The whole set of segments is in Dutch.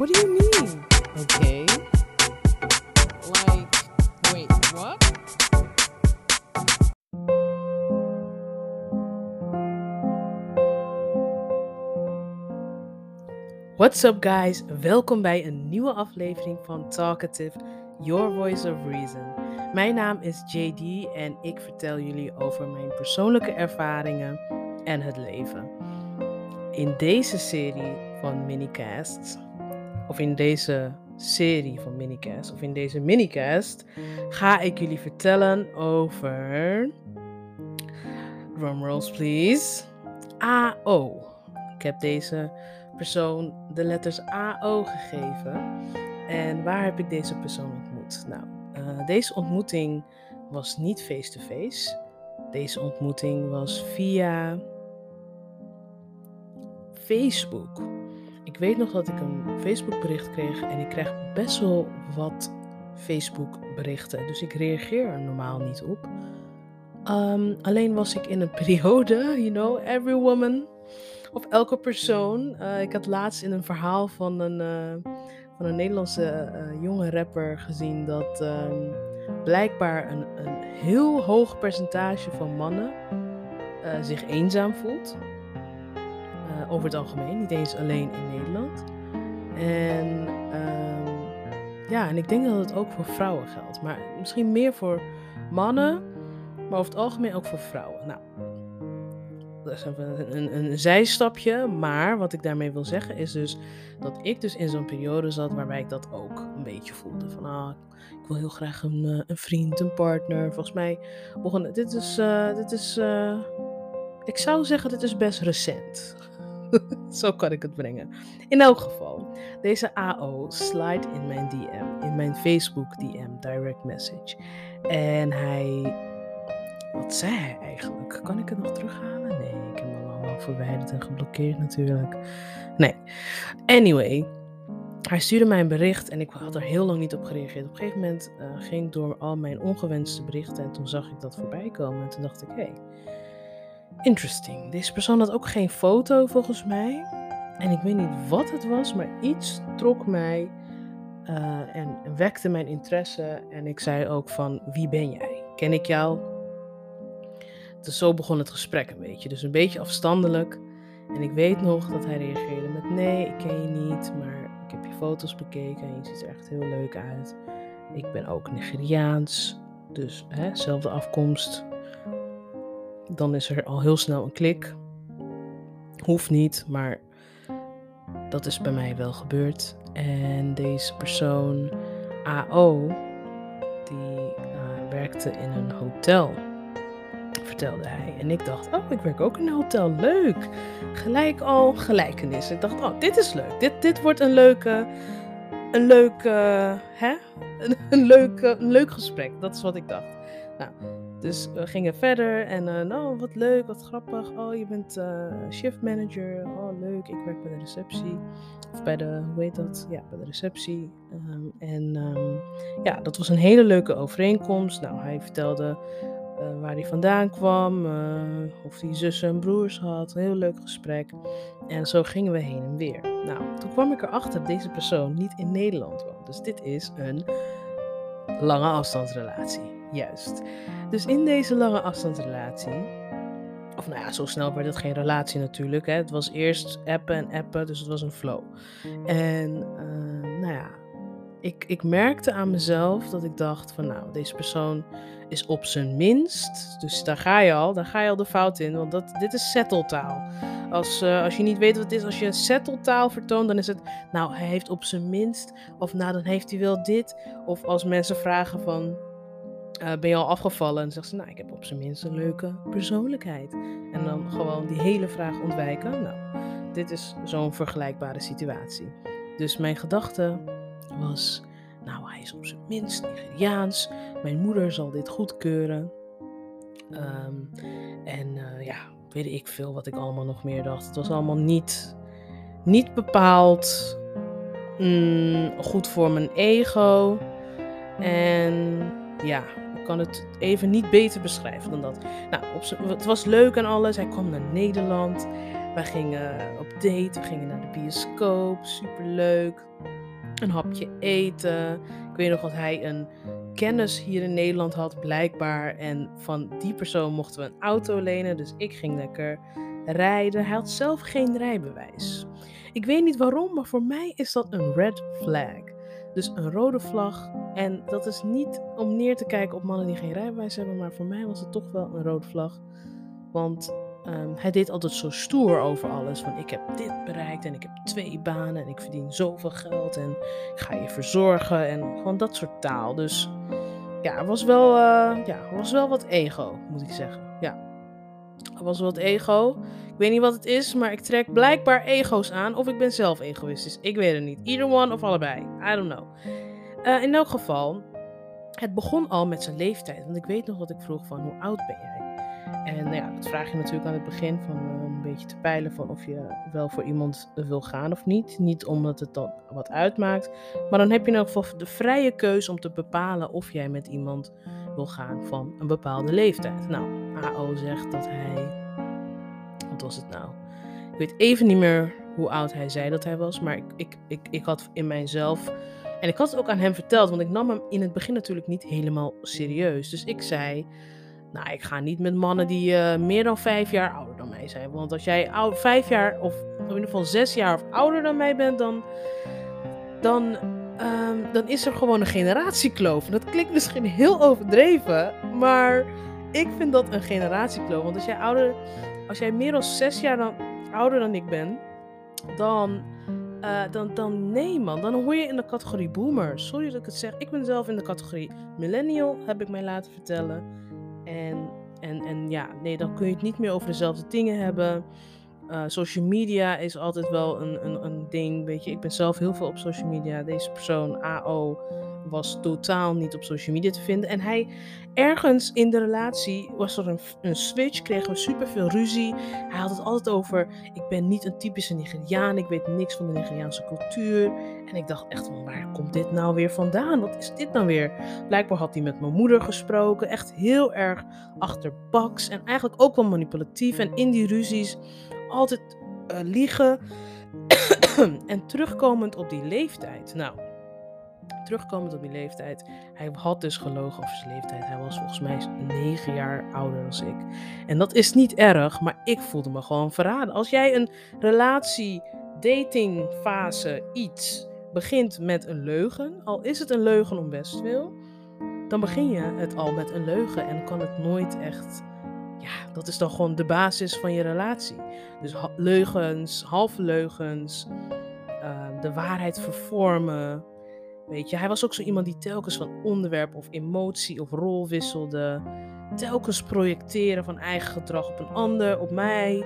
What do you mean? Okay. Like, wait, what? What's up, guys? Welkom bij een nieuwe aflevering van Talkative, Your Voice of Reason. Mijn naam is JD en ik vertel jullie over mijn persoonlijke ervaringen en het leven. In deze serie van minicasts, of in deze serie van minicasts, of in deze minicast, ga ik jullie vertellen over. Drumrolls, please. AO. Ik heb deze persoon de letters AO gegeven. En waar heb ik deze persoon ontmoet? Nou, uh, deze ontmoeting was niet face-to-face. Deze ontmoeting was via Facebook. Ik weet nog dat ik een Facebook bericht kreeg en ik krijg best wel wat Facebook berichten. Dus ik reageer er normaal niet op. Um, alleen was ik in een periode, you know, every woman of elke persoon. Uh, ik had laatst in een verhaal van een, uh, van een Nederlandse uh, jonge rapper gezien dat um, blijkbaar een, een heel hoog percentage van mannen zich eenzaam voelt. Over het algemeen, niet eens alleen in Nederland. En um, ja, en ik denk dat het ook voor vrouwen geldt. Maar misschien meer voor mannen, maar over het algemeen ook voor vrouwen. Nou, dat is een, een, zijstapje. Maar wat ik daarmee wil zeggen is dus dat ik dus in zo'n periode zat waarbij ik dat ook een beetje voelde. Van ah, ik wil heel graag een, uh, een vriend, een partner. Volgens mij begon dit is, uh, dit is ik zou zeggen dit is best recent. Zo kan ik het brengen. In elk geval, deze AO slide in mijn DM, in mijn Facebook DM, direct message. En hij, wat zei hij eigenlijk? Kan ik het nog terughalen? Nee, ik heb hem allemaal verwijderd en geblokkeerd natuurlijk. Nee. Anyway, hij stuurde mij een bericht en ik had er heel lang niet op gereageerd. Op een gegeven moment uh, ging ik door al mijn ongewenste berichten en toen zag ik dat voorbij komen. En toen dacht ik, hé, hey, interesting. Deze persoon had ook geen foto volgens mij. En ik weet niet wat het was, maar iets trok mij uh, en wekte mijn interesse. En ik zei ook van, wie ben jij? Ken ik jou? Dus zo begon het gesprek een beetje. Dus een beetje afstandelijk. En ik weet nog dat hij reageerde met: Nee, ik ken je niet, maar ik heb je foto's bekeken en je ziet er echt heel leuk uit. Ik ben ook Nigeriaans, dus hè, zelfde afkomst. Dan is er al heel snel een klik. Hoeft niet, maar dat is bij mij wel gebeurd. En deze persoon, AO, die uh, werkte in een hotel vertelde hij. En ik dacht, oh, ik werk ook in een hotel. Leuk. Gelijk al gelijkenis. Ik dacht, oh, dit is leuk. Dit, dit wordt een leuke, een leuk, hè? Een, een, leuk, een leuk gesprek. Dat is wat ik dacht. Nou, dus we gingen verder en uh, nou, wat leuk, wat grappig. Oh, je bent uh, shift manager. Oh, leuk. Ik werk bij de receptie. Of bij de, hoe heet dat? Ja, bij de receptie. Um, en um, ja, dat was een hele leuke overeenkomst. Nou, hij vertelde uh, waar hij vandaan kwam, of hij zussen en broers had. Een heel leuk gesprek. En zo gingen we heen en weer. Nou, toen kwam ik erachter dat deze persoon niet in Nederland woont. Dus dit is een lange afstandsrelatie. Juist. Dus in deze lange afstandsrelatie. Of nou ja, zo snel werd het geen relatie natuurlijk. Hè. Het was eerst appen en appen, dus het was een flow. En uh, nou ja, ik, ik merkte aan mezelf dat ik dacht van nou, deze persoon is op zijn minst, dus daar ga je al, daar ga je al de fout in, want dat, dit is setteltaal. Als, uh, als je niet weet wat het is, als je setteltaal vertoont, dan is het, nou, hij heeft op zijn minst, of nou, dan heeft hij wel dit. Of als mensen vragen van, uh, ben je al afgevallen? En zeggen ze, nou, ik heb op zijn minst een leuke persoonlijkheid. En dan gewoon die hele vraag ontwijken. Nou, dit is zo'n vergelijkbare situatie. Dus mijn gedachte was, nou, hij is op zijn minst Nigeriaans. Mijn moeder zal dit goedkeuren. Um, en uh, ja, weet ik veel wat ik allemaal nog meer dacht. Het was allemaal niet, niet bepaald mm, goed voor mijn ego. En ja, ik kan het even niet beter beschrijven dan dat. Nou, op het was leuk en alles. Hij kwam naar Nederland. Wij gingen op date, we gingen naar de bioscoop, superleuk. Een hapje eten. Ik weet nog dat hij een kennis hier in Nederland had, blijkbaar. En van die persoon mochten we een auto lenen. Dus ik ging lekker rijden. Hij had zelf geen rijbewijs. Ik weet niet waarom, maar voor mij is dat een red flag. Dus een rode vlag. En dat is niet om neer te kijken op mannen die geen rijbewijs hebben, maar voor mij was het toch wel een rode vlag. Want ehm, hij deed altijd zo stoer over alles. Van ik heb dit bereikt en ik heb twee banen en ik verdien zoveel geld en ik ga je verzorgen en gewoon dat soort taal. Dus ja, was wel, uh, ja, was wel wat ego, moet ik zeggen. Ja, er was wat ego. Ik weet niet wat het is, maar ik trek blijkbaar ego's aan. Of ik ben zelf egoïstisch. Ik weet het niet. Either one of allebei. I don't know. Uh, in elk geval, het begon al met zijn leeftijd. Want ik weet nog wat ik vroeg van hoe oud ben jij? En nou ja, dat vraag je natuurlijk aan het begin van uh, een beetje te peilen van of je wel voor iemand wil gaan of niet. Niet omdat het dan wat uitmaakt. Maar dan heb je in elk geval de vrije keuze om te bepalen of jij met iemand gaan van een bepaalde leeftijd. Nou, AO zegt dat hij. Wat was het nou? Ik weet even niet meer hoe oud hij zei dat hij was. Maar ik, ik, ik, ik had in mijzelf. En ik had het ook aan hem verteld, want ik nam hem in het begin natuurlijk niet helemaal serieus. Dus ik zei. Nou, ik ga niet met mannen die uh, meer dan vijf jaar ouder dan mij zijn. Want als jij vijf jaar, of in ieder geval zes jaar of ouder dan mij bent, dan. Dan um, dan is er gewoon een generatiekloof. En dat klinkt misschien heel overdreven, maar ik vind dat een generatiekloof. Want als jij, ouder, als jij meer dan zes jaar dan, ouder dan ik ben, dan, uh, dan, dan nee man, dan hoor je in de categorie boomer. Sorry dat ik het zeg, ik ben zelf in de categorie millennial, heb ik mij laten vertellen. En, en, en ja, nee, dan kun je het niet meer over dezelfde dingen hebben. Uh, social media is altijd wel een, een, een ding. Weet je, ik ben zelf heel veel op social media. Deze persoon, AO, was totaal niet op social media te vinden. En hij, ergens in de relatie, was er een, een switch, kregen we superveel ruzie. Hij had het altijd over: ik ben niet een typische Nigeriaan, ik weet niks van de Nigeriaanse cultuur. En ik dacht echt: waar komt dit nou weer vandaan? Wat is dit nou weer? Blijkbaar had hij met mijn moeder gesproken, echt heel erg achterbaks en eigenlijk ook wel manipulatief. En in die ruzies altijd uh, liegen. en terugkomend op die leeftijd. Nou, terugkomend op die leeftijd. Hij had dus gelogen over zijn leeftijd. Hij was volgens mij negen jaar ouder dan ik. En dat is niet erg, maar ik voelde me gewoon verraden. Als jij een relatie, datingfase, iets begint met een leugen, al is het een leugen om best veel, dan begin je het al met een leugen en kan het nooit echt ja, dat is dan gewoon de basis van je relatie. Dus leugens, halve leugens, uh, de waarheid vervormen. Weet je, hij was ook zo iemand die telkens van onderwerp of emotie of rol wisselde. Telkens projecteren van eigen gedrag op een ander, op mij.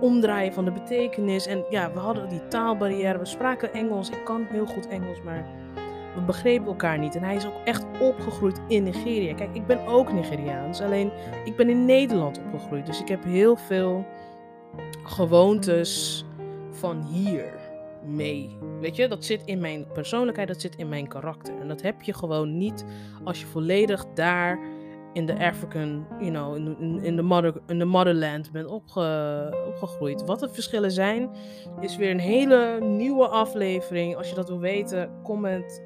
Omdraaien van de betekenis. En ja, we hadden die taalbarrière. We spraken Engels. Ik kan heel goed Engels, maar we begrepen elkaar niet. En hij is ook echt opgegroeid in Nigeria. Kijk, ik ben ook Nigeriaans. Alleen ik ben in Nederland opgegroeid. Dus ik heb heel veel gewoontes van hier mee. Weet je, dat zit in mijn persoonlijkheid, dat zit in mijn karakter. En dat heb je gewoon niet als je volledig daar in de African, you know, in, in, de, mother, in de motherland bent opge, opgegroeid. Wat de verschillen zijn, is weer een hele nieuwe aflevering. Als je dat wil weten, comment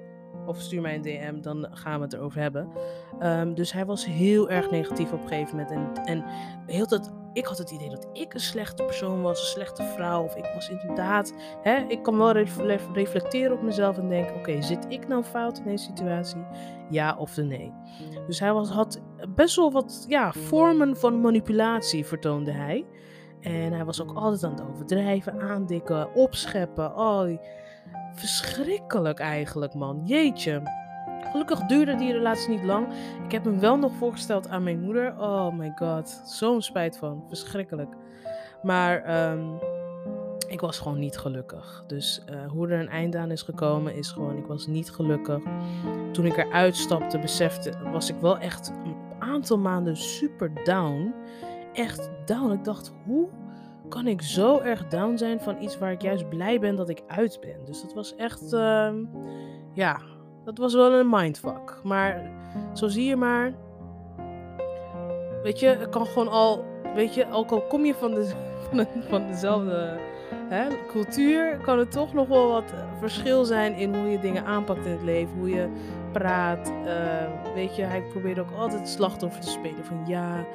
of stuur mij een DM, dan gaan we het erover hebben. Um, dus hij was heel erg negatief op een gegeven moment. En, en heel dat, ik had het idee dat ik een slechte persoon was, een slechte vrouw. Of ik was inderdaad, hè, ik kan wel reflecteren op mezelf en denken: oké, zit ik nou fout in deze situatie? Ja of nee? Dus hij was, had best wel wat ja, vormen van manipulatie, vertoonde hij. En hij was ook altijd aan het overdrijven, aandikken, opscheppen. Oh, Verschrikkelijk eigenlijk, man. Jeetje. Gelukkig duurde die relatie niet lang. Ik heb hem wel nog voorgesteld aan mijn moeder. Oh my god. Zo'n spijt van. Verschrikkelijk. Maar um, ik was gewoon niet gelukkig. Dus uh, hoe er een eind aan is gekomen, is gewoon: ik was niet gelukkig. Toen ik eruit stapte, besefte, was ik wel echt een aantal maanden super down. Echt down. Ik dacht: hoe kan ik zo erg down zijn van iets waar ik juist blij ben dat ik uit ben. Dus dat was echt, uh, ja, dat was wel een mindfuck. Maar zo zie je maar, weet je, het kan gewoon al, weet je, ook al kom je van, de, van dezelfde cultuur, kan er toch nog wel wat verschil zijn in hoe je dingen aanpakt in het leven. Hoe je praat. Uh, weet je, hij probeerde ook altijd slachtoffer te spelen. Van ja.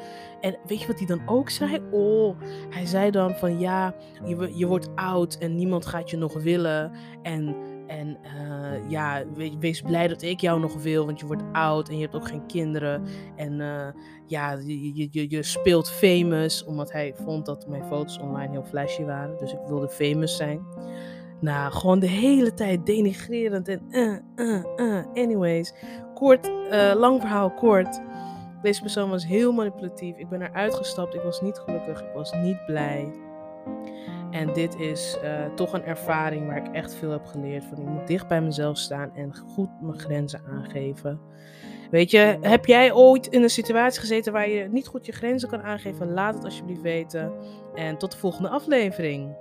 En weet je wat hij dan ook zei? Oh, hij zei dan van ja, je, je wordt oud en niemand gaat je nog willen. En, en uh, ja, wees blij dat ik jou nog wil, want je wordt oud en je hebt ook geen kinderen. En uh, ja, je, je, je speelt famous, omdat hij vond dat mijn foto's online heel flashy waren. Dus ik wilde famous zijn. Nou, gewoon de hele tijd denigrerend en uh, uh, uh. Anyways, kort, lang verhaal kort. Deze persoon was heel manipulatief. Ik ben eruit gestapt. Ik was niet gelukkig. Ik was niet blij. En dit is uh, toch een ervaring waar ik echt veel heb geleerd. Van ik moet dicht bij mezelf staan en goed mijn grenzen aangeven. Weet je, heb jij ooit in een situatie gezeten waar je niet goed je grenzen kan aangeven? Laat het alsjeblieft weten. En tot de volgende aflevering.